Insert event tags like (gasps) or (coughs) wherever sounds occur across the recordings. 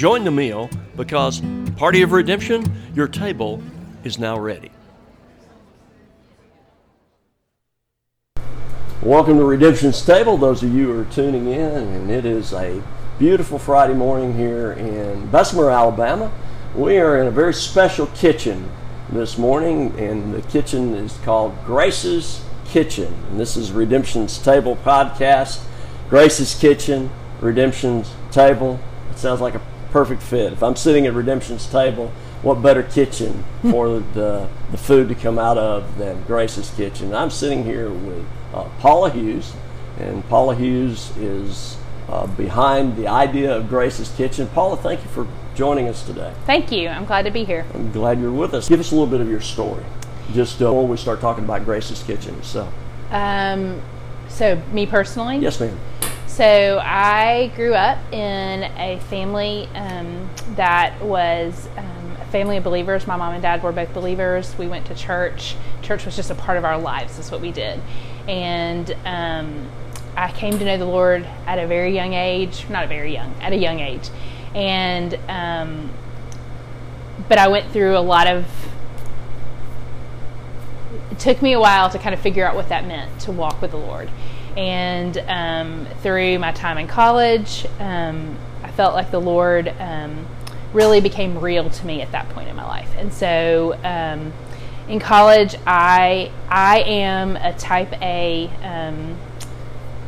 join the meal, because Party of Redemption, your table is now ready. Welcome to Redemption's Table, those of you who are tuning in, and it is a beautiful Friday morning here in Bessemer, Alabama. We are in a very special kitchen this morning, and the kitchen is called Grace's Kitchen. And this is Redemption's Table podcast. Grace's Kitchen, Redemption's Table. It sounds like a perfect fit. If I'm sitting at Redemption's Table, what better kitchen (laughs) for the, the food to come out of than Grace's Kitchen? I'm sitting here with uh, Paula Hughes, and Paula Hughes is uh, behind the idea of Grace's Kitchen. Paula, thank you for joining us today. Thank you. I'm glad to be here. I'm glad you're with us. Give us a little bit of your story, just uh, before we start talking about Grace's Kitchen. So, Um, so, me personally? yes, ma'am. So, I grew up in a family um, that was um, a family of believers. My mom and dad were both believers. We went to church. Church was just a part of our lives, that's what we did. And um, I came to know the Lord at a very young age, not a very young, at a young age. And, um, but I went through a lot of it took me a while to kind of figure out what that meant to walk with the Lord. And um, through my time in college, um, I felt like the Lord um, really became real to me at that point in my life. And so um, in college, I I am a type A um,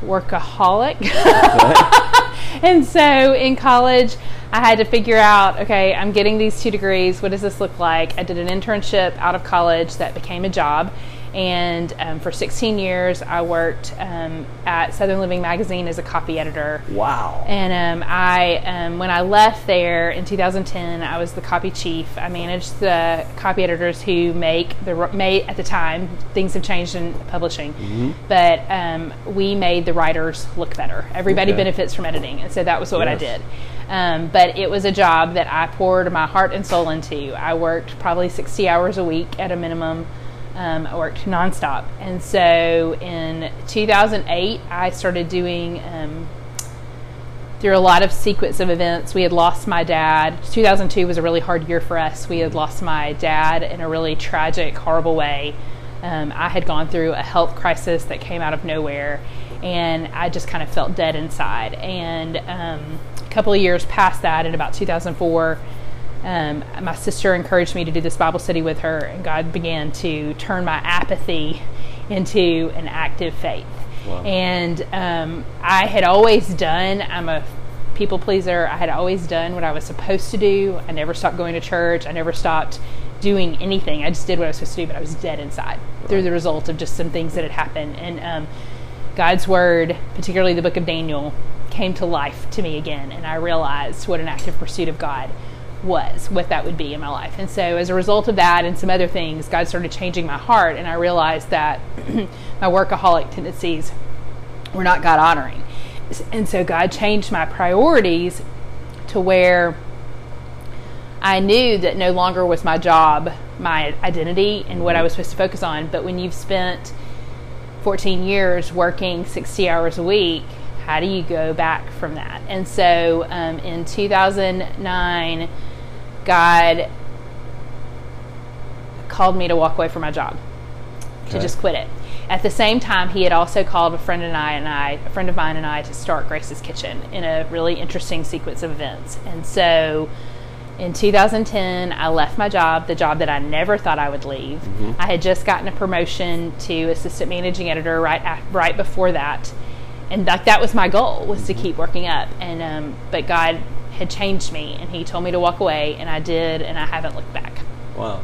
workaholic. (laughs) and so in college, I had to figure out okay, I'm getting these two degrees. What does this look like? I did an internship out of college that became a job. And um, for 16 years, I worked um, at Southern Living Magazine as a copy editor. Wow. And um, I, um, when I left there in 2010, I was the copy chief. I managed the copy editors who make the made at the time. Things have changed in publishing, but um, we made the writers look better. Everybody Okay. benefits from editing, and so that was what I did. Um, but it was a job that I poured my heart and soul into. I worked probably 60 hours a week at a minimum. Um, I worked nonstop. And so in 2008, I started doing, um, through a lot of sequence of events, we had lost my dad. 2002 was a really hard year for us. We had lost my dad in a really tragic, horrible way. Um, I had gone through a health crisis that came out of nowhere, and I just kind of felt dead inside. And um, a couple of years past that, in about 2004, um, my sister encouraged me to do this Bible study with her, and God began to turn my apathy into an active faith. Wow. And um, I had always done, I'm a people pleaser, I had always done what I was supposed to do. I never stopped going to church, I never stopped doing anything. I just did what I was supposed to do, but I was dead inside through the result of just some things that had happened. And um, God's word, particularly the book of Daniel, came to life to me again, and I realized what an active pursuit of God was, what that would be in my life. And so, as a result of that and some other things, God started changing my heart, and I realized that (clears throat) my workaholic tendencies were not God honoring. And so, God changed my priorities to where I knew that no longer was my job my identity and what I was supposed to focus on. But when you've spent 14 years working 60 hours a week, how do you go back from that? And so um, in 2009, God called me to walk away from my job, to just quit it. At the same time, he had also called a friend and I and I, a friend of mine and I, to start Grace's Kitchen in a really interesting sequence of events. And so, in 2010, I left my job, the job that I never thought I would leave. Mm-hmm. I had just gotten a promotion to assistant managing editor right af- right before that, and like that was my goal was to keep working up. And um, but God had changed me, and He told me to walk away, and I did, and I haven't looked back. Wow.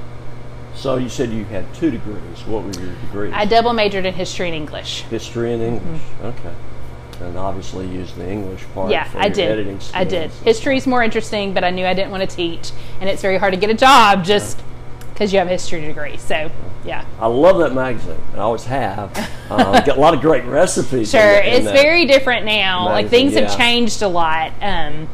So you said you had two degrees. What were your degrees? I double majored in history and English. History and English. Okay. And obviously used the English part Mm-hmm. Yeah, I did. editing I did. History's more interesting, but I knew I didn't want to teach, and it's very hard to get a job just because you have a history degree. So, yeah. I love that magazine. I always have. Uh, got a lot of great recipes. in (laughs) Sure, that- in it's very different now. like things yeah. have changed a lot um,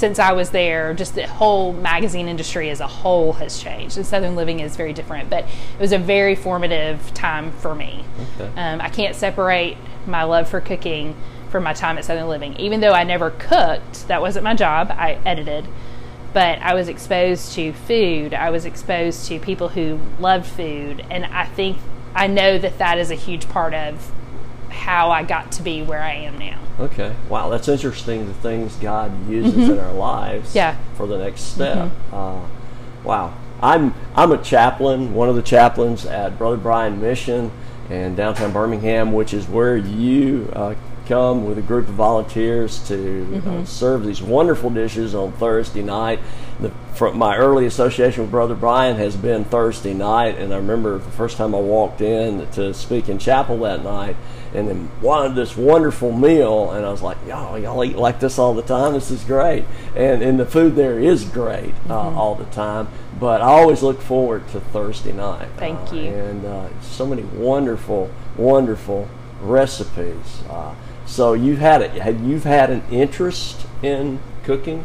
since I was there. Just the whole magazine industry as a whole has changed, and Southern Living is very different. But it was a very formative time for me. Okay. Um, I can't separate my love for cooking from my time at Southern Living. Even though I never cooked, that wasn't my job. I edited. But I was exposed to food. I was exposed to people who loved food. And I think I know that that is a huge part of how I got to be where I am now. Okay. Wow, that's interesting. The things God uses in our lives Mm-hmm. Yeah. for the next step. Uh, wow. I'm I'm a chaplain, one of the chaplains at Brother Bryan Mission in downtown Birmingham, which is where you uh, come with a group of volunteers to Mm-hmm. uh, serve these wonderful dishes on Thursday night. The, from my early association with Brother Bryan has been Thursday night, and I remember the first time I walked in to speak in chapel that night, and then wanted this wonderful meal, and I was like, "Y'all, y'all eat like this all the time. This is great." And and the food there is great uh, all the time. But I always look forward to Thursday night. Thank Uh, you. And uh, so many wonderful, wonderful recipes. Uh, so you've had it. Had you've had an interest in cooking?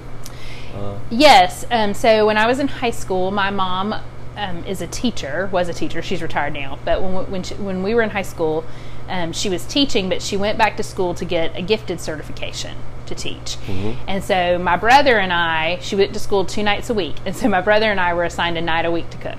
Yes. Um, so when I was in high school, my mom um, is a teacher, was a teacher. She's retired now. But when, when, she, when we were in high school, um, she was teaching, but she went back to school to get a gifted certification to teach. And so my brother and I, she went to school two nights a week. And so my brother and I were assigned a night a week to cook.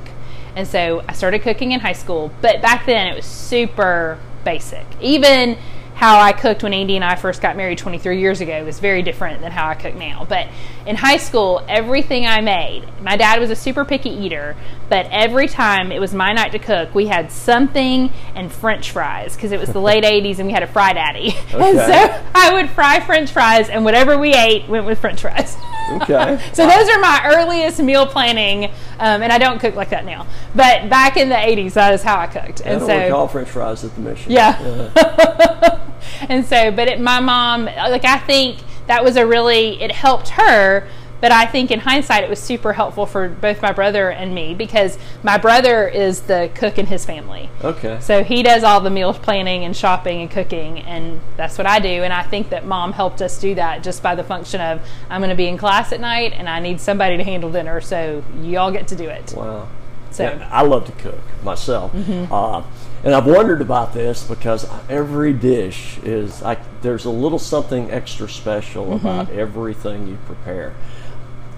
And so I started cooking in high school, but back then it was super basic. Even how I cooked when Andy and I first got married 23 years ago was very different than how I cook now. But in high school, everything I made, my dad was a super picky eater, but every time it was my night to cook, we had something and french fries because it was the late (laughs) 80s and we had a fry daddy. (laughs) And Okay. so I would fry french fries and whatever we ate went with french fries. Okay. (laughs) So those are my earliest meal planning, um, and I don't cook like that now. But back in the '80s, that is how I cooked, I and don't so recall French fries at the mission. yeah. And so, but it, my mom, like I think that was a really it helped her. But I think in hindsight, it was super helpful for both my brother and me because my brother is the cook in his family. Okay. So he does all the meal planning and shopping and cooking, and that's what I do. And I think that mom helped us do that just by the function of I'm going to be in class at night and I need somebody to handle dinner, so y'all get to do it. Wow. So Yeah, I love to cook myself, Mm-hmm. uh, and I've wondered about this because every dish is I, there's a little something extra special Mm-hmm. about everything you prepare.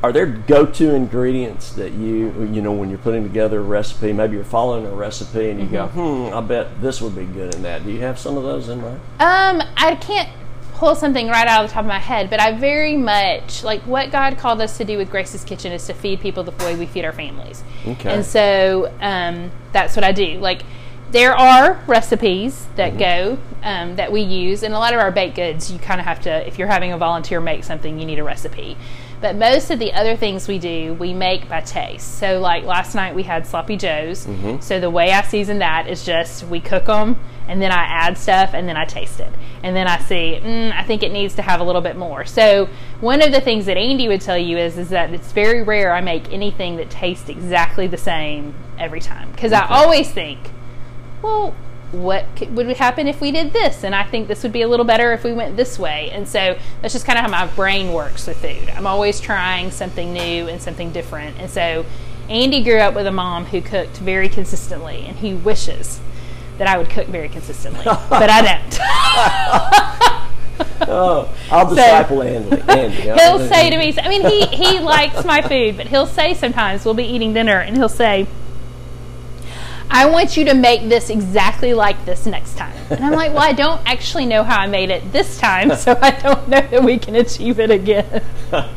Are there go-to ingredients that you you know when you're putting together a recipe? Maybe you're following a recipe and you go, Mm-hmm. hmm, I bet this would be good in that. Do you have some of those in mind? Um, I can't pull something right out of the top of my head, but I very much like what God called us to do with Grace's Kitchen is to feed people the way we feed our families. Okay. And so um, that's what I do. Like there are recipes that go um, that we use, and a lot of our baked goods, you kind of have to, if you're having a volunteer make something, you need a recipe. But most of the other things we do, we make by taste. So, like last night, we had sloppy joes. So the way I season that is just we cook them, and then I add stuff, and then I taste it, and then I see, mm, I think it needs to have a little bit more. So one of the things that Andy would tell you is, is that it's very rare I make anything that tastes exactly the same every time, because I always think well, what c- would happen if we did this? And I think this would be a little better if we went this way. And so that's just kind of how my brain works with food. I'm always trying something new and something different. And so Andy grew up with a mom who cooked very consistently, and he wishes that I would cook very consistently, but I don't. (laughs) Oh, I'll disciple Andy. Andy. he'll say to me, I mean, he, he likes my food, but he'll say sometimes, we'll be eating dinner, and he'll say, I want you to make this exactly like this next time. And I'm like, well, I don't actually know how I made it this time, so I don't know that we can achieve it again. (laughs)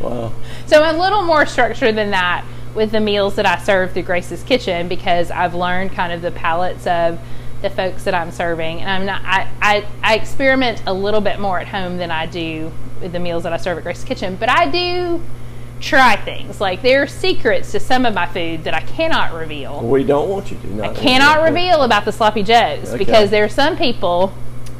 Wow. So I'm a little more structured than that with the meals that I serve through Grace's Kitchen because I've learned kind of the palates of the folks that I'm serving, and I'm not. I, I, I experiment a little bit more at home than I do with the meals that I serve at Grace's Kitchen, but I do try things. Like there are secrets to some of my food that I cannot reveal. We don't want you to. I cannot reveal about the sloppy joes Okay. because there are some people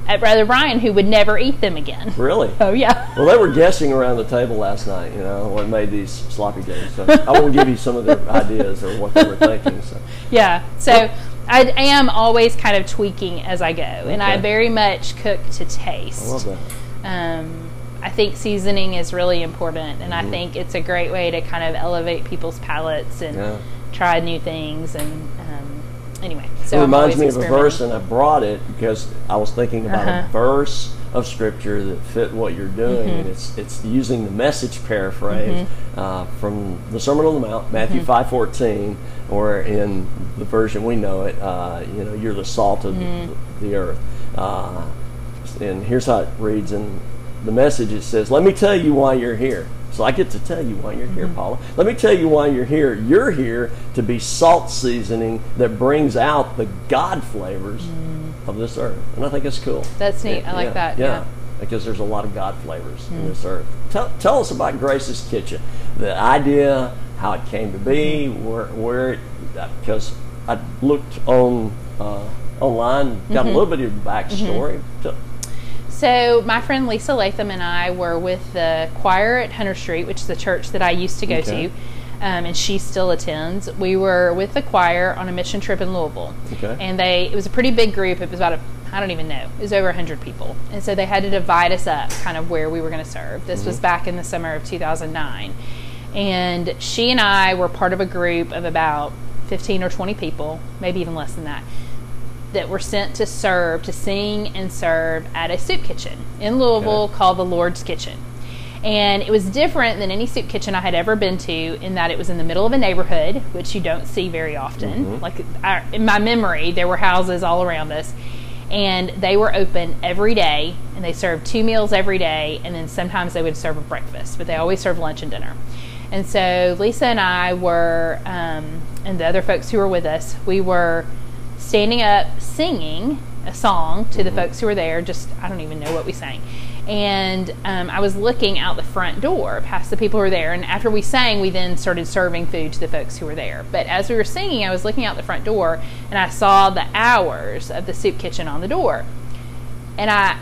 at Brother Bryan who would never eat them again. Really? (laughs) Oh yeah. Well, they were guessing around the table last night, you know, what made these sloppy joes. So I won't give you some of their (laughs) ideas or what they were thinking. So Yeah. So I am always kind of tweaking as I go, and I very much cook to taste. I love that. Um, I think seasoning is really important, and Mm-hmm. I think it's a great way to kind of elevate people's palates and Yeah. try new things. And um, anyway, so it reminds me of a verse, and I brought it because I was thinking about Uh-huh. a verse of scripture that fit what you're doing, Mm-hmm. and it's it's using the message paraphrase uh, from the Sermon on the Mount, Matthew Mm-hmm. five fourteen, or in the version we know it, uh, you know, you're the salt of Mm-hmm. the, the earth. Uh, and here's how it reads in the message. It says, "Let me tell you why you're here." So I get to tell you why you're here, Mm-hmm. Paula. Let me tell you why you're here. You're here to be salt seasoning that brings out the God flavors of this earth, and I think it's cool. Mm. That's neat. I like Yeah, that, Yeah, yeah. Mm. because there's a lot of God flavors in this earth. Tell, tell us about Grace's Kitchen, the idea, how it came to be, Mm-hmm. where where it because I looked on uh, online, got Mm-hmm. a little bit of your backstory. Tell- So my friend Lisa Latham and I were with the choir at Hunter Street, which is the church that I used to go Okay. to, um, and she still attends. We were with the choir on a mission trip in Louisville, Okay. and they it was a pretty big group. It was about a I don't even know. It was over hundred people, and so they had to divide us up, kind of where we were going to serve. This was back in the summer of 2009, and she and I were part of a group of about 15 or 20 people, maybe even less than that that were sent to serve, to sing and serve at a soup kitchen in Louisville Okay. called the Lord's Kitchen. And it was different than any soup kitchen I had ever been to in that it was in the middle of a neighborhood, which you don't see very often. Like I, in my memory, there were houses all around us, and they were open every day, and they served two meals every day, and then sometimes they would serve a breakfast, but they always served lunch and dinner. And so Lisa and I were, um, and the other folks who were with us, we were standing up singing a song to the folks who were there. Just, I don't even know what we sang. And um, I was looking out the front door past the people who were there. And after we sang, we then started serving food to the folks who were there. But as we were singing, I was looking out the front door and I saw the hours of the soup kitchen on the door. And I,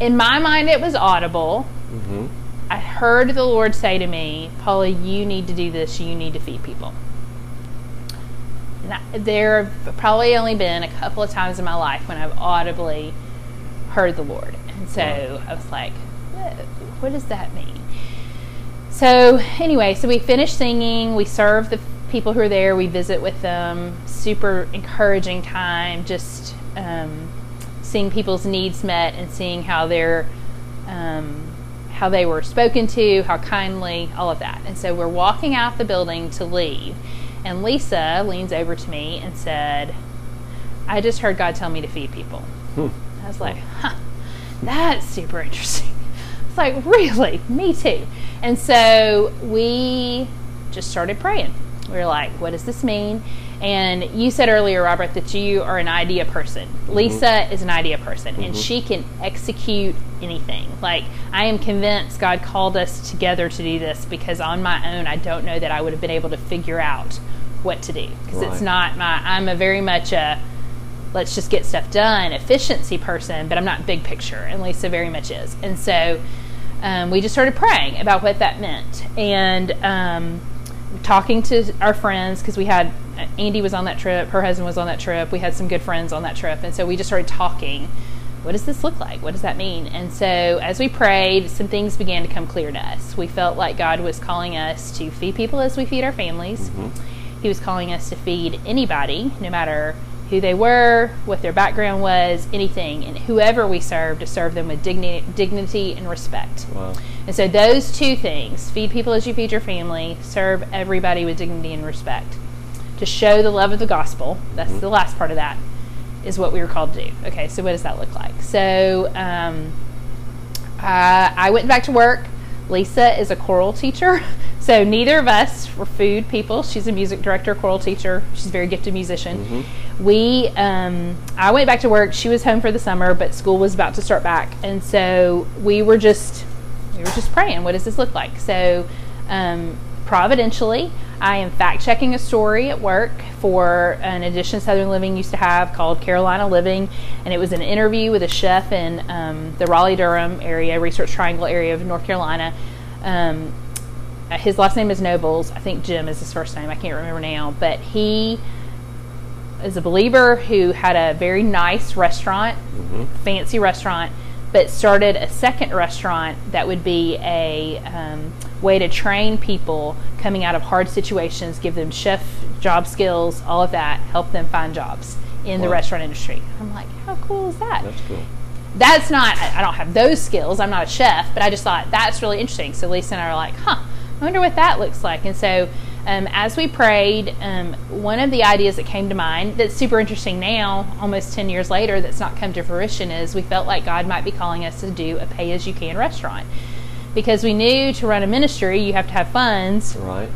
in my mind, it was audible. I heard the Lord say to me, Paula, you need to do this. You need to feed people. There have probably only been a couple of times in my life when I've audibly heard the Lord. And so I was like, what, what does that mean? So, anyway, so we finish singing, we serve the people who are there, we visit with them. Super encouraging time, just um, seeing people's needs met and seeing how they're. Um, how they were spoken to, how kindly, all of that. And so we're walking out the building to leave, and Lisa leans over to me and said, I just heard God tell me to feed people. Hmm. I was like, huh, that's super interesting. It's like, really? Me too. And so we just started praying. We were like, what does this mean? And you said earlier, Robert, that you are an idea person. Mm-hmm. Lisa is an idea person, and mm-hmm. she can execute anything. Like, I am convinced God called us together to do this because on my own, I don't know that I would have been able to figure out what to do. Because it's not my, I'm a very much a, let's just get stuff done efficiency person, but I'm not big picture, and Lisa very much is. And so um, we just started praying about what that meant and um, talking to our friends because we had Andy was on that trip, her husband was on that trip, we had some good friends on that trip, and so we just started talking. What does this look like? What does that mean? And so, as we prayed, some things began to come clear to us. We felt like God was calling us to feed people as we feed our families. He was calling us to feed anybody, no matter who they were, what their background was, anything, and whoever we serve, to serve them with dignity, dignity and respect. Wow. And so, those two things feed people as you feed your family, serve everybody with dignity and respect. To show the love of the gospel, that's the last part of that, is what we were called to do. Okay, so what does that look like? So, um, uh, I went back to work. Lisa is a choral teacher, (laughs) so neither of us were food people. She's a music director, choral teacher. She's a very gifted musician. Mm-hmm. We, um, I went back to work. She was home for the summer, but school was about to start back, and so we were just, we were just praying. What does this look like? So, um, providentially, I am fact checking a story at work for an edition Southern Living used to have called Carolina Living, and it was an interview with a chef in um, the Raleigh Durham area, Research Triangle area of North Carolina. Um, his last name is Nobles. I think Jim is his first name. I can't remember now, but he is a believer who had a very nice restaurant, mm-hmm. fancy restaurant, but started a second restaurant that would be a um, way to train people coming out of hard situations, give them chef job skills, all of that, help them find jobs in wow. the restaurant industry. I'm like, how cool is that? That's cool. That's not, I don't have those skills. I'm not a chef, but I just thought that's really interesting. So Lisa and I are like, huh, I wonder what that looks like. And so um, as we prayed, um, one of the ideas that came to mind that's super interesting now, almost 10 years later, that's not come to fruition is we felt like God might be calling us to do a pay as you can restaurant because we knew to run a ministry you have to have funds. Right.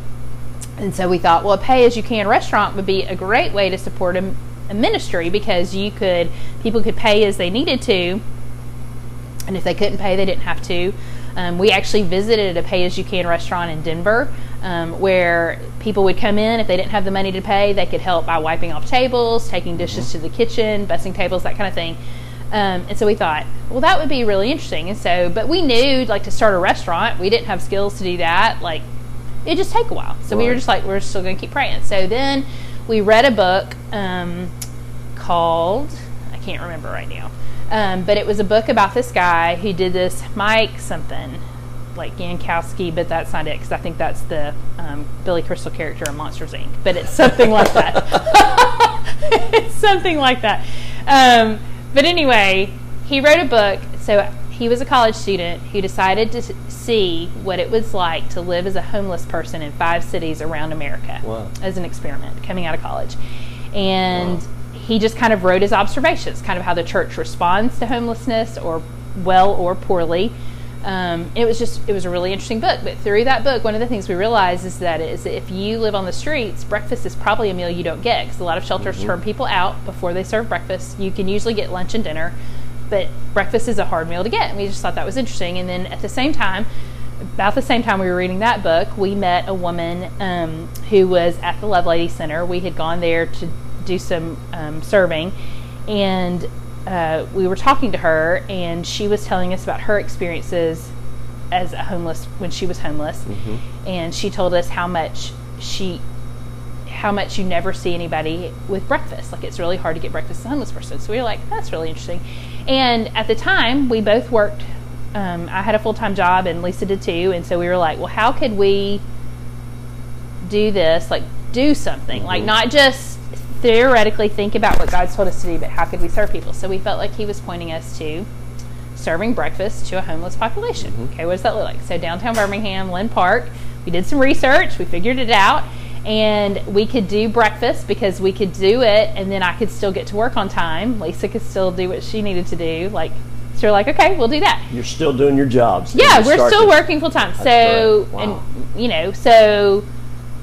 And so we thought, well, a pay as you can restaurant would be a great way to support a, a ministry because you could people could pay as they needed to, and if they couldn't pay, they didn't have to. Um, we actually visited a pay as you can restaurant in Denver um, where people would come in if they didn't have the money to pay, they could help by wiping off tables, taking dishes mm-hmm. to the kitchen, bussing tables, that kind of thing. Um, and so we thought, well, that would be really interesting. And so, but we knew like to start a restaurant, we didn't have skills to do that. Like, it just take a while. So right. we were just like, we're still going to keep praying. So then we read a book um, called, I can't remember right now, um, but it was a book about this guy who did this Mike something like Yankowski, but that's not it because I think that's the um, Billy Crystal character in Monsters Inc. But it's something like that. (laughs) it's something like that. Um, but anyway, he wrote a book. So he was a college student who decided to see what it was like to live as a homeless person in five cities around America wow. as an experiment coming out of college. And wow. he just kind of wrote his observations, kind of how the church responds to homelessness or well or poorly. Um, it was just it was a really interesting book. But through that book, one of the things we realized is that is that if you live on the streets, breakfast is probably a meal you don't get because a lot of shelters mm-hmm. turn people out before they serve breakfast. You can usually get lunch and dinner, but breakfast is a hard meal to get. And we just thought that was interesting. And then at the same time, about the same time we were reading that book, we met a woman um, who was at the Lovelady Center. We had gone there to do some um, serving, and uh, we were talking to her, and she was telling us about her experiences as a homeless when she was homeless, mm-hmm. and she told us how much she how much you never see anybody with breakfast. Like it's really hard to get breakfast as a homeless person. So we were like, that's really interesting. And at the time, we both worked. Um, I had a full time job, and Lisa did too. And so we were like, well, how could we do this? Like do something, mm-hmm. like not just theoretically think about what God's told us to do, but how could we serve people? So we felt like He was pointing us to serving breakfast to a homeless population. Mm-hmm. Okay, what does that look like? So downtown Birmingham, Linn Park, we did some research, we figured it out, and we could do breakfast because we could do it, and then I could still get to work on time. Lisa could still do what she needed to do, like. So we're like, okay, we'll do that. You're still doing your jobs. Yeah, we're still working full time. So, wow. and you know, so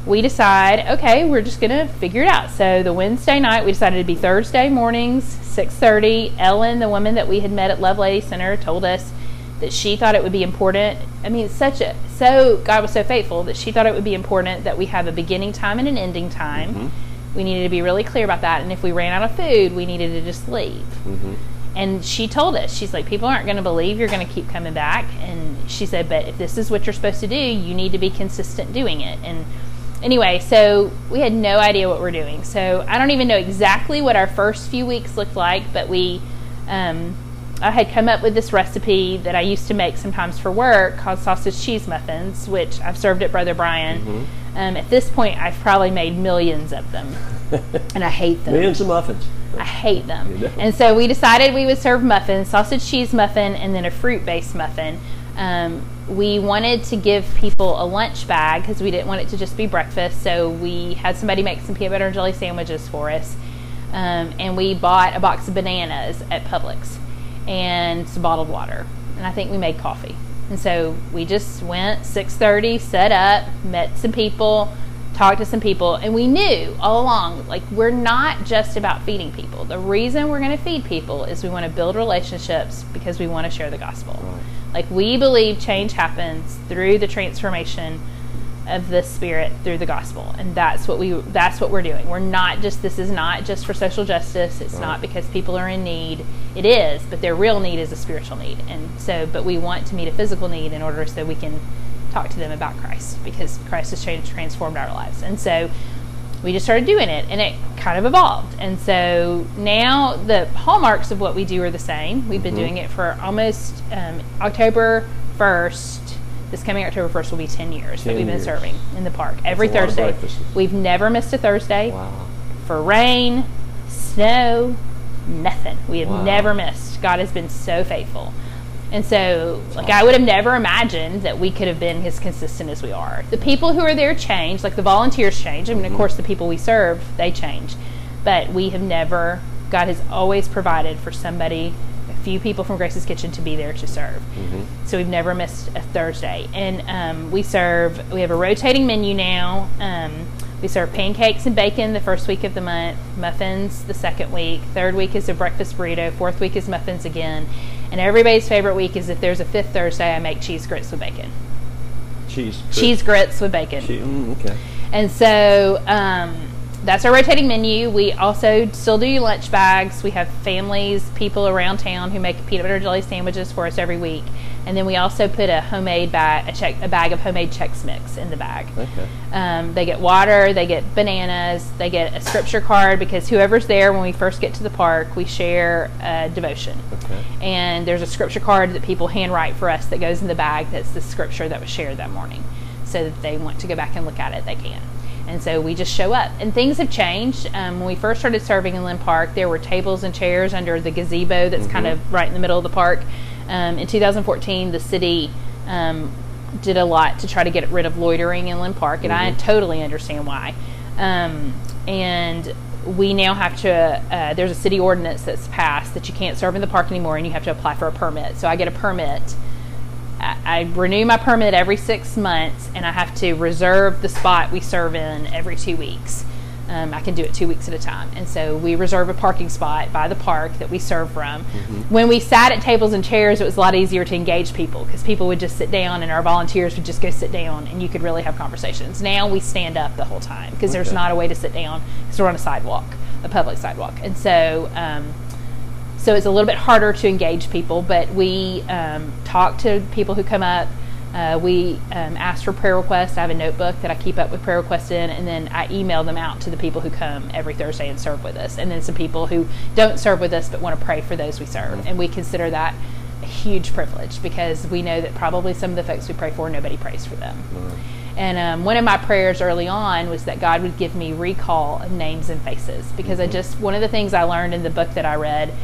we decide, okay, we're just going to figure it out. So the Wednesday night, we decided to be Thursday mornings, 6.30. Ellen, the woman that we had met at Lovelady Center, told us that she thought it would be important. I mean, such a, so, God was so faithful that she thought it would be important that we have a beginning time and an ending time. Mm-hmm. We needed to be really clear about that. And if we ran out of food, we needed to just leave. Mm-hmm. And she told us, she's like, people aren't going to believe you're going to keep coming back. And she said, but if this is what you're supposed to do, you need to be consistent doing it. And anyway, so we had no idea what we're doing. So I don't even know exactly what our first few weeks looked like, but we, um, I had come up with this recipe that I used to make sometimes for work called sausage cheese muffins, which I've served at Brother Bryan. Mm-hmm. Um, at this point, I've probably made millions of them, (laughs) and I hate them. Millions of muffins. I hate them. You know. And so we decided we would serve muffins, sausage cheese muffin, and then a fruit based muffin. Um, we wanted to give people a lunch bag because we didn't want it to just be breakfast. So we had somebody make some peanut butter and jelly sandwiches for us. Um, and we bought a box of bananas at Publix and some bottled water. And I think we made coffee. And so we just went 6:30, set up, met some people, talked to some people, and we knew all along like we're not just about feeding people. The reason we're going to feed people is we want to build relationships because we want to share the gospel. Right. Like we believe change happens through the transformation of the spirit through the gospel and that's what we that's what we're doing we're not just this is not just for social justice it's Right. not because people are in need it is but their real need is a spiritual need and so but we want to meet a physical need in order so we can talk to them about christ because christ has changed transformed our lives. And so we just started doing it and it kind of evolved. And so now the hallmarks of what we do are the same. We've been doing it for almost um, october 1st this coming october 1st will be 10 years that we've been years. serving in the park. Every thursday. we've never missed a thursday Wow. for rain snow nothing. We have Wow. never missed. God has been so faithful and so like i would have never imagined that we could have been as consistent as we are. The people who are there change like the volunteers change. I mean, of course the people we serve they change. But we have never god has always provided for somebody a few people from grace's kitchen to be there to serve. So we've never missed a thursday. And um, we serve we have a rotating menu now. Um, we serve pancakes and bacon the first week of the month muffins the second week third week is a breakfast burrito fourth week is muffins again and everybody's favorite week is if there's a fifth thursday i make cheese grits with bacon Cheese. cheese grits with bacon mm, okay. and so um, that's our rotating menu. We also still do lunch bags. We have families, people around town who make peanut butter jelly sandwiches for us every week. And then we also put a homemade bag, a, check, a bag of homemade Chex Mix in the bag. Okay. Um, they get water, they get bananas, they get a scripture card because whoever's there when we first get to the park, we share a devotion. Okay. And there's a scripture card that people handwrite for us that goes in the bag that's the scripture that was shared that morning. So that they want to go back and look at it, they can. And so we just show up. And things have changed. Um, when we first started serving in Linn Park, there were tables and chairs under the gazebo that's kind of right in the middle of the park. Um, in 2014, the city um, did a lot to try to get rid of loitering in Linn Park, and I totally understand why. Um, and we now have to, uh, there's a city ordinance that's passed that you can't serve in the park anymore and you have to apply for a permit. So I get a permit. I, I renew my permit every six months and I have to reserve the spot we serve in every two weeks. Um, I can do it two weeks at a time. And so we reserve a parking spot by the park that we serve from. When we sat at tables and chairs, it was a lot easier to engage people because people would just sit down and our volunteers would just go sit down and you could really have conversations. Now we stand up the whole time because there's not a way to sit down because we're on a sidewalk, a public sidewalk. And so, um, so it's a little bit harder to engage people, but we um, talk to people who come up. Uh, we um, ask for prayer requests. I have a notebook that I keep up with prayer requests in, and then I email them out to the people who come every Thursday and serve with us, and then some people who don't serve with us but want to pray for those we serve, and we consider that a huge privilege because we know that probably some of the folks we pray for, nobody prays for them. And um, one of my prayers early on was that God would give me recall of names and faces because I just, one of the things I learned in the book that I read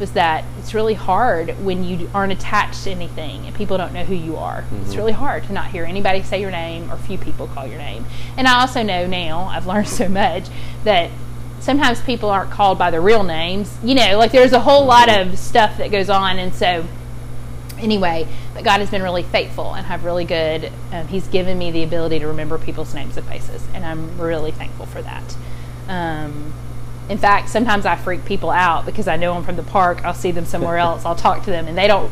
was that it's really hard when you aren't attached to anything and people don't know who you are. It's really hard to not hear anybody say your name or few people call your name. And I also know now, I've learned (laughs) so much, that sometimes people aren't called by their real names. You know, like there's a whole lot of stuff that goes on. And so, anyway, but God has been really faithful and have really good. Um, he's given me the ability to remember people's names and faces, and I'm really thankful for that. Um, in fact, sometimes I freak people out because I know them from the park. I'll see them somewhere (laughs) else. I'll talk to them, and they don't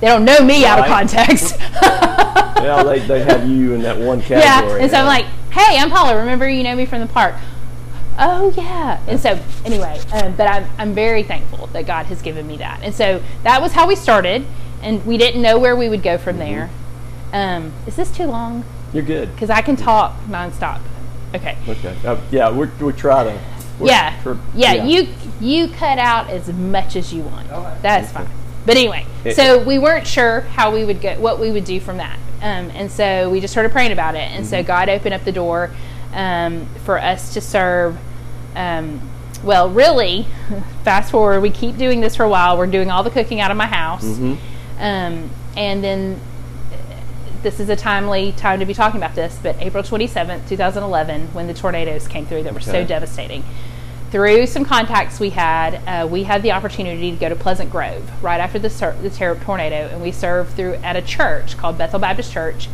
they don't know me out of context. (laughs) (laughs) Yeah, they, they have you in that one category. yeah, and so I'm like, "Hey, I'm Paula. Remember you know me from the park." Oh yeah, and so anyway, um, but I'm I'm very thankful that God has given me that, and so that was how we started, and we didn't know where we would go from Mm-hmm. there. Um, is this too long? You're good. Because I can talk nonstop. Okay. Okay. Uh, yeah, we're, we try to. We're- Yeah. we're- yeah, you you cut out as much as you want. That's fine. But anyway, It- so we weren't sure how we would go, what we would do from that, um, and so we just started praying about it. And Mm-hmm. so God opened up the door um, for us to serve. Um, well, really, (laughs) fast forward, we keep doing this for a while. We're doing all the cooking out of my house, Mm-hmm. um, and then uh, this is a timely time to be talking about this. But April twenty seventh, two thousand eleven, when the tornadoes came through that were so devastating through some contacts we had, uh, we had the opportunity to go to Pleasant Grove right after the, sur- the ter- tornado, and we served through at a church called Bethel Baptist Church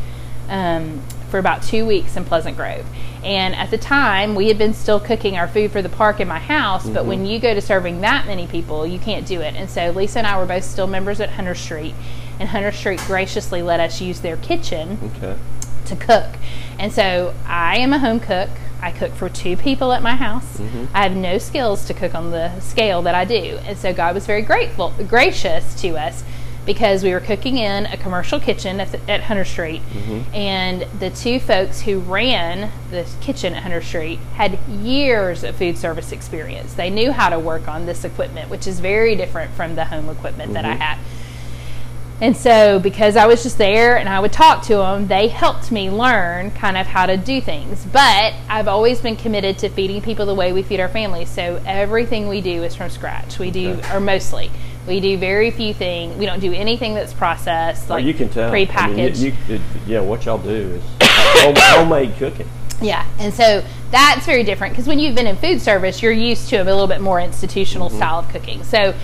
um, for about two weeks in Pleasant Grove. And at the time, we had been still cooking our food for the park in my house, but when you go to serving that many people, you can't do it. And so Lisa and I were both still members at Hunter Street, and Hunter Street graciously let us use their kitchen Okay. To cook. And so I am a home cook. I cook for two people at my house. Mm-hmm. I have no skills to cook on the scale that I do. And so God was very grateful, gracious to us because we were cooking in a commercial kitchen at, the, at Hunter Street. Mm-hmm. And the two folks who ran the kitchen at Hunter Street had years of food service experience. They knew how to work on this equipment, which is very different from the home equipment that I mm-hmm. had. And so, because I was just there and I would talk to them, they helped me learn kind of how to do things. But I've always been committed to feeding people the way we feed our families. So, everything we do is from scratch. We do, Okay. or mostly, we do very few things. We don't do anything that's processed, oh, Well, like you can tell. prepackaged. I mean, you, you, it- yeah, what y'all do is (coughs) homemade cooking. Yeah, and so that's very different because when you've been in food service, you're used to a little bit more institutional mm-hmm. style of cooking. So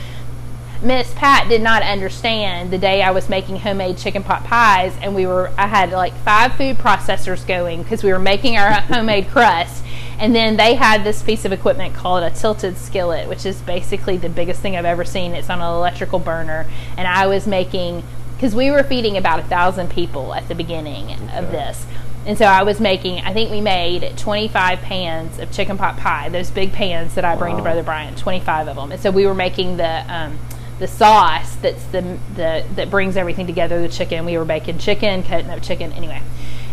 Miss Pat did not understand the day I was making homemade chicken pot pies, and we were I had like five food processors going because we were making our (laughs) homemade crust. And then they had this piece of equipment called a tilted skillet, which is basically the biggest thing I've ever seen. It's on an electrical burner, and I was making because we were feeding about a thousand people at the beginning of this. And so I was making, I think we made 25 pans of chicken pot pie, those big pans that I bring to Brother Bryan, 25 of them. And so we were making the, um, the sauce that's the, the that brings everything together the chicken. We were baking chicken cutting up chicken anyway.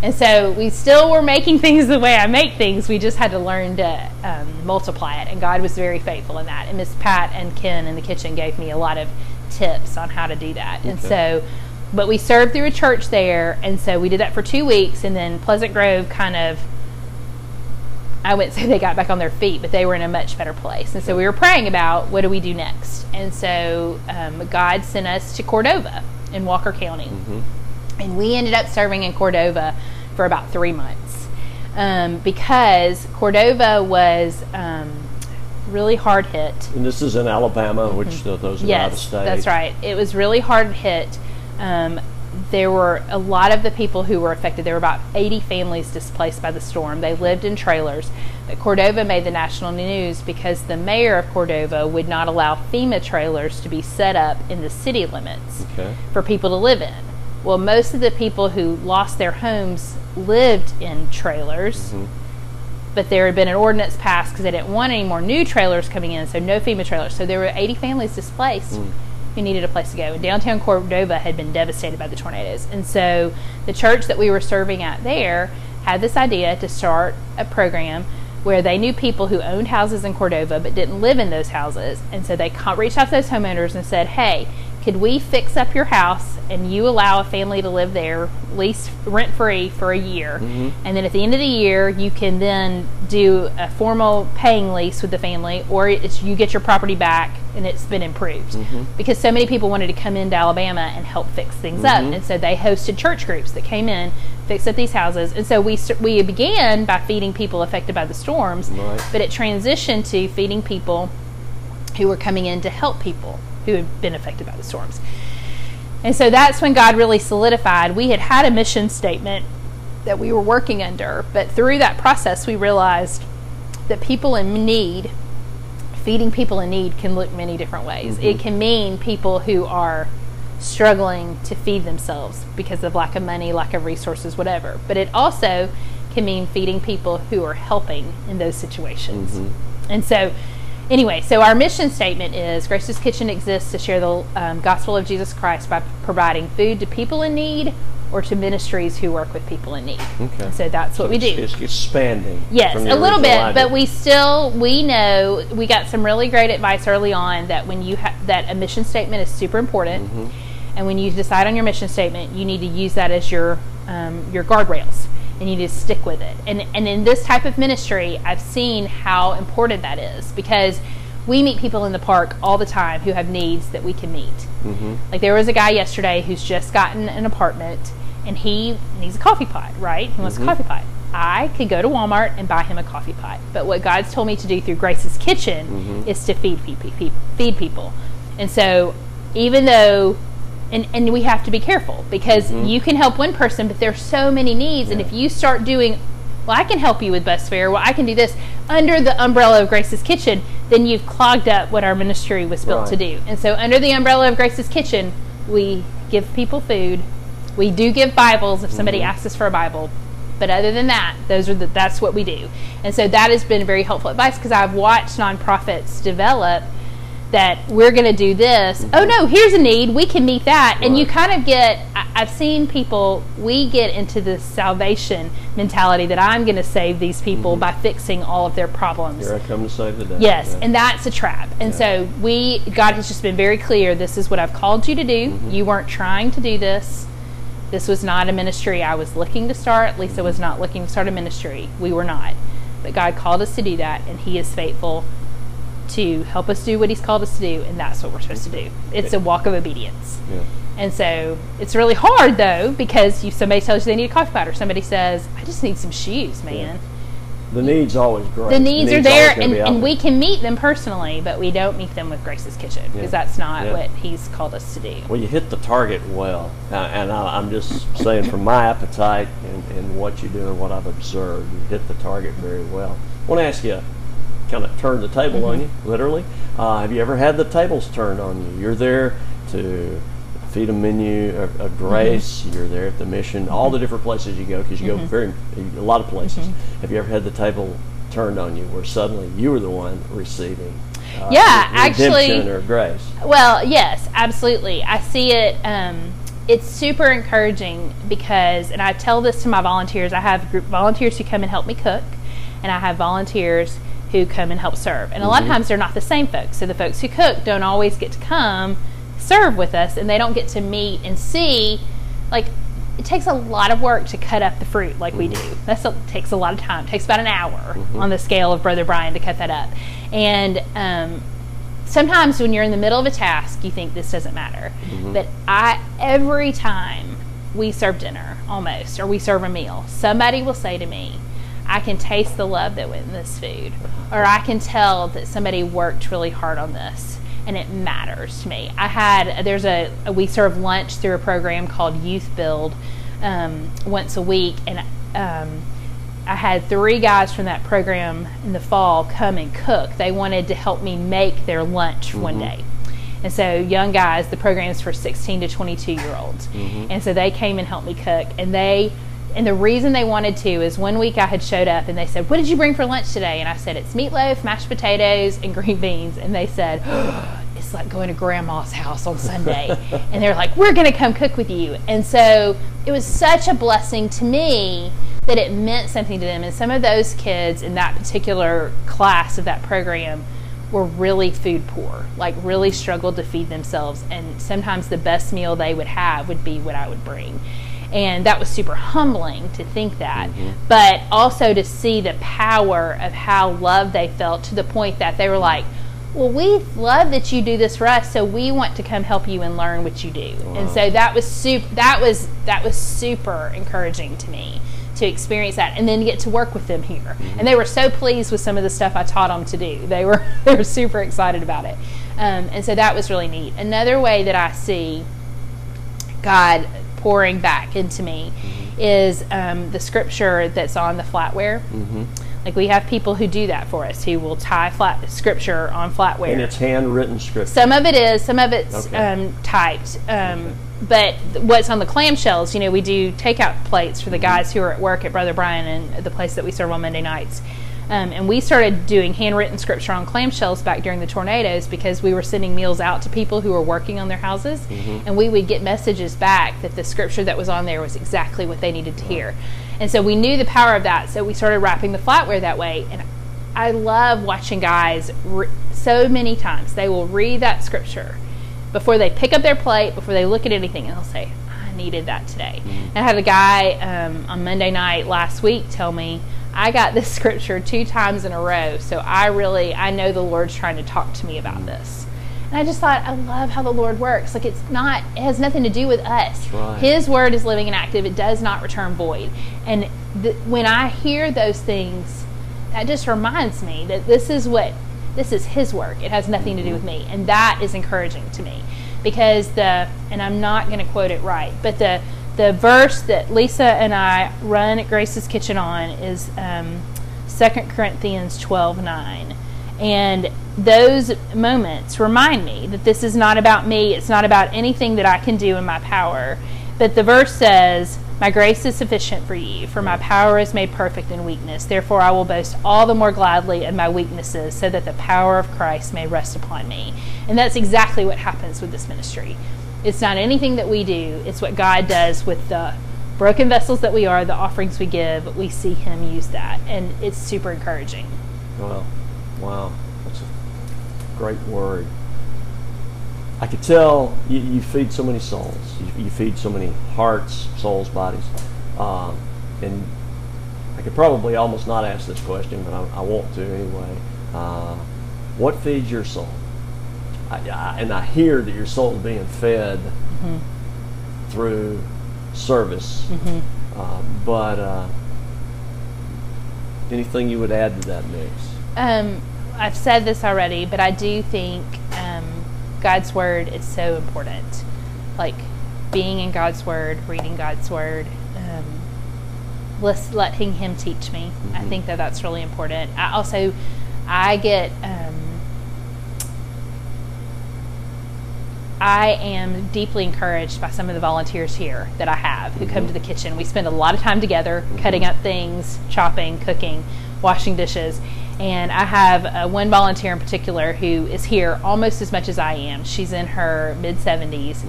And so we still were making (laughs) things the way i make things. We just had to learn to um, multiply it. And god was very faithful in that. And miss pat and ken in the kitchen gave me a lot of tips on how to do that. And so but we served through a church there. And so we did that for two weeks. And then pleasant grove kind of I wouldn't say they got back on their feet, but they were in a much better place. And so we were praying about what do we do next. And so um, God sent us to Cordova in Walker County. And we ended up serving in Cordova for about three months um, because Cordova was um, really hard hit. And this is in Alabama, which th- those are out of Yes, state. that's right. It was really hard hit. Um, there were a lot of the people who were affected. There were about 80 families displaced by the storm. They lived in trailers. But Cordova made the national news because the mayor of Cordova would not allow FEMA trailers to be set up in the city limits Okay. for people to live in. Well, most of the people who lost their homes lived in trailers mm-hmm. but there had been an ordinance passed because they didn't want any more new trailers coming in, so no FEMA trailers. So there were 80 families displaced mm. Who needed a place to go. And downtown Cordova had been devastated by the tornadoes. And so the church that we were serving at there had this idea to start a program where they knew people who owned houses in Cordova but didn't live in those houses. And so they reached out to those homeowners and said, hey, could we fix up your house and you allow a family to live there lease rent free for a year? Mm-hmm. And then at the end of the year you can then do a formal paying lease with the family or it's you get your property back and it's been improved. Mm-hmm. Because so many people wanted to come into alabama and help fix things up. Mm-hmm. And so they hosted church groups that came in fixed up these houses. And so we we began by feeding people affected by the storms Right. but it transitioned to feeding people who were coming in to help people who had been affected by the storms. And so that's when God really solidified. We had had a mission statement that we were working under, but through that process, we realized that people in need, feeding people in need, can look many different ways. It mm-hmm. can mean people who are struggling to feed themselves because of lack of money, lack of resources, whatever. But it also can mean feeding people who are helping in those situations. Mm-hmm. And so, anyway, so our mission statement is Grace's Kitchen exists to share the um, gospel of Jesus Christ by providing food to people in need or to ministries who work with people in need. Okay. So that's what we do. It's, it's expanding. Yes, from a little bit, idea. but we still we know we got some really great advice early on that when you ha- that a mission statement is super important, Mm-hmm. and when you decide on your mission statement, you need to use that as your um, your guardrails, and you need to stick with it. And and in this type of ministry, I've seen how important that is because we meet people in the park all the time who have needs that we can meet. Mm-hmm. Like there was a guy yesterday who's just gotten an apartment and he needs a coffee pot, right? He wants a coffee pot. I could go to Walmart and buy him a coffee pot. But what God's told me to do through Grace's Kitchen Mm-hmm. is to feed feed people. And so, even though, and, and we have to be careful because you can help one person, but there's so many needs. And Mm-hmm. If you start doing, well, I can help you with bus fare, well, I can do this under the umbrella of Grace's Kitchen, then you've clogged up what our ministry was built to do. And so, under the umbrella of Grace's Kitchen, we give people food. We do give Bibles if somebody Mm-hmm. asks us for a Bible. But other than that, those are the, that's what we do. And so that has been very helpful advice because I've watched nonprofits develop that we're going to do this. Oh no, here's a need. We can meet that. And you kind of get, I, I've seen people, we get into this salvation mentality that I'm going to save these people by fixing all of their problems. Here I come to save the day. Yes, Yeah. and that's a trap. And so we, God has just been very clear. This is what I've called you to do. Mm-hmm. You weren't trying to do this. This was not a ministry I was looking to start. Lisa was not looking to start a ministry. We were not. But God called us to do that, and He is faithful to help us do what He's called us to do, and that's what we're supposed to do. It's a walk of obedience. Yeah. And so it's really hard though because you somebody tells you they need a coffee pot, or somebody says, "I just need some shoes, man." The need's always great. the needs are always there and, and we can meet them personally but we don't meet them with grace's kitchen because Yeah. that's not Yeah. what he's called us to do Well, you hit the target well, uh, and I, I'm just saying from my appetite and, and what you do and what I've observed, you hit the target very well. I want to ask you, kind of turn the table on you, literally. Uh, have you ever had the tables turned on you? You're there to feed a menu of, of grace. You're there at the mission, all the different places you go because you go very a lot of places. Have you ever had the table turned on you where suddenly you were the one receiving? Uh, Yeah, actually- or grace. well yes absolutely i see it um, it's super encouraging because and i tell this to my volunteers i have group volunteers who come and help me cook and i have volunteers who come and help serve and a lot of mm-hmm. times they're not the same folks so the folks who cook don't always get to come serve with us and they don't get to meet and see like it takes a lot of work to cut up the fruit like we do. Mm-hmm. That a, takes a lot of time. It takes about an hour mm-hmm. on the scale of Brother Bryan to cut that up. And um, sometimes when you're in the middle of a task, you think this doesn't matter. But I every time we serve dinner, almost, or we serve a meal, somebody will say to me, I can taste the love that went in this food, or I can tell that somebody worked really hard on this, and it matters to me. I had there's a, we serve lunch through a program called Youth Build um, once a week, and um, I had three guys from that program in the fall come and cook. They wanted to help me make their lunch one day. And so, young guys, the program is for 16 to 22 year olds. And so they came and helped me cook. And they, and the reason they wanted to is one week I had showed up and they said, What did you bring for lunch today? And I said, It's meatloaf, mashed potatoes, and green beans. And they said, (gasps) It's like going to grandma's house on Sunday. (laughs) and they're like, We're going to come cook with you. And so it was such a blessing to me that it meant something to them. And some of those kids in that particular class of that program were really food poor, like really struggled to feed themselves. And sometimes the best meal they would have would be what I would bring. And that was super humbling to think that, but also to see the power of how loved they felt to the point that they were like, well, we love that you do this for us, so we want to come help you and learn what you do. And so that was super. That was that was super encouraging to me to experience that, and then get to work with them here. And they were so pleased with some of the stuff I taught them to do. They were (laughs) they were super excited about it, um, and so that was really neat. Another way that I see God pouring back into me is um, the scripture that's on the flatware. Mm-hmm. Like we have people who do that for us, who will tie flat scripture on flatware. And it's handwritten scripture. Some of it is, some of it's Okay. um, typed. Um, But what's on the clamshells, you know, we do takeout plates for the guys who are at work at Brother Bryan and the place that we serve on Monday nights. Um, and we started doing handwritten scripture on clamshells back during the tornadoes because we were sending meals out to people who were working on their houses. And we would get messages back that the scripture that was on there was exactly what they needed to hear. And so we knew the power of that. So we started wrapping the flatware that way. And I love watching guys re- so many times. They will read that scripture before they pick up their plate, before they look at anything, and they'll say, I needed that today. And I had a guy um, on Monday night last week tell me, I got this scripture two times in a row, so I really, I know the Lord's trying to talk to me about this. And I just thought, I love how the Lord works. Like it's not, it has nothing to do with us. right. His word is living and active. It does not return void. And th- when I hear those things, that just reminds me that this is what, this is His work. It has nothing to do with me. And that is encouraging to me because the, and I'm not going to quote it right, but the, the verse that Lisa and I run at Grace's Kitchen on is um, 2 Corinthians 12 9. And those moments remind me that this is not about me, it's not about anything that I can do in my power. But the verse says, My grace is sufficient for you, for my power is made perfect in weakness. Therefore, I will boast all the more gladly in my weaknesses, so that the power of Christ may rest upon me. And that's exactly what happens with this ministry. It's not anything that we do, it's what God does with the broken vessels that we are, the offerings we give. We see Him use that, and it's super encouraging. Wow. Wow. That's a great word. I could tell you, you feed so many souls. You, you feed so many hearts, souls, bodies. Um, and I could probably almost not ask this question, but I, I want to anyway. Uh, what feeds your soul? I, I, and I hear that your soul is being fed through service. Uh, but uh, anything you would add to that mix? Um, I've said this already, but I do think um, God's word is so important. Like being in God's word, reading God's word, um, letting Him teach me. I Mhm. think that that's really important. I also, I get. Um, I am deeply encouraged by some of the volunteers here that I have who come Mhm. to the kitchen. We spend a lot of time together, cutting up things, chopping, cooking, washing dishes. And I have uh, one volunteer in particular who is here almost as much as I am. She's in her mid 70s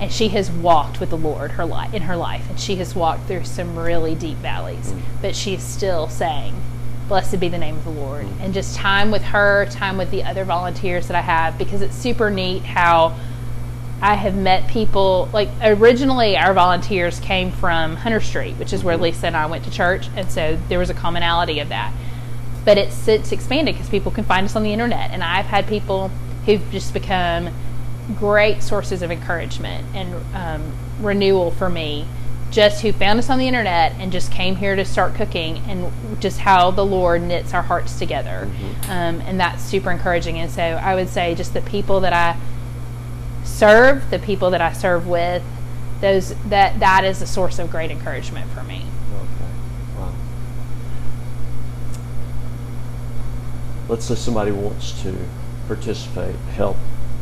and she has walked with the Lord her life in her life, and she has walked through some really deep valleys. Mm. But she's still saying, "Blessed be the name of the Lord." Mm. And just time with her, time with the other volunteers that I have, because it's super neat how I have met people. Like originally, our volunteers came from Hunter Street, which is where Mhm. Lisa and I went to church, and so there was a commonality of that. But it's since expanded because people can find us on the internet, and I've had people who've just become great sources of encouragement and um, renewal for me just who found us on the internet and just came here to start cooking and just how the lord knits our hearts together Mhm. um, and that's super encouraging and so i would say just the people that i serve the people that i serve with those that that is a source of great encouragement for me Okay. Wow. Let's say somebody wants to participate, help,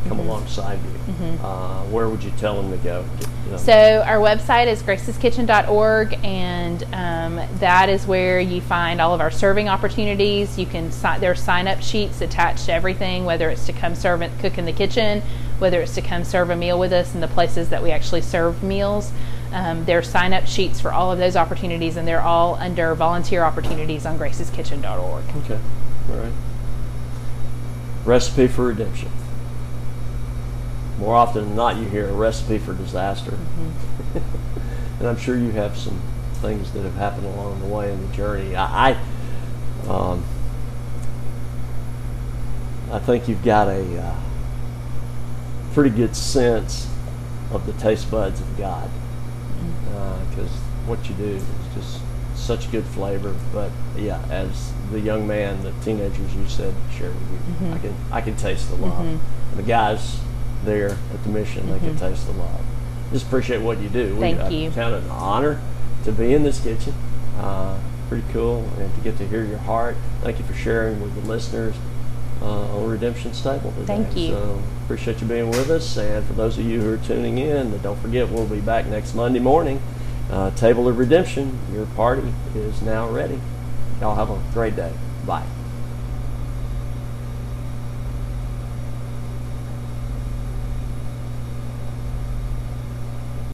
come alongside you. Uh, where would you tell them to go? You know, So our website is graceskitchen.org, and um, that is where you find all of our serving opportunities. You can sign there are sign up sheets attached to everything, whether it's to come serve and cook in the kitchen, whether it's to come serve a meal with us in the places that we actually serve meals. Um, there are sign up sheets for all of those opportunities, and they're all under volunteer opportunities on graceskitchen.org. Okay. All right. Recipe for redemption. More often than not, you hear a recipe for disaster. (laughs) and I'm sure you have some things that have happened along the way in the journey. I, I, um, I think you've got a uh, pretty good sense of the taste buds of God because what you do is just such good flavor. But yeah, as the young man, the teenagers you said share with you, Mhm. I can I can taste the love. Mhm. And the guys there at the mission, they can Mhm. taste the love. Just appreciate what you do. Thank I you. Found it an honor to be in this kitchen. Uh, pretty cool, and to get to hear your heart. Thank you for sharing with the listeners uh, on Redemption Table today. Thank you. So appreciate you being with us, and for those of you who are tuning in, don't forget we'll be back next Monday morning. Uh, Table of Redemption, your party is now ready. Y'all have a great day. Bye.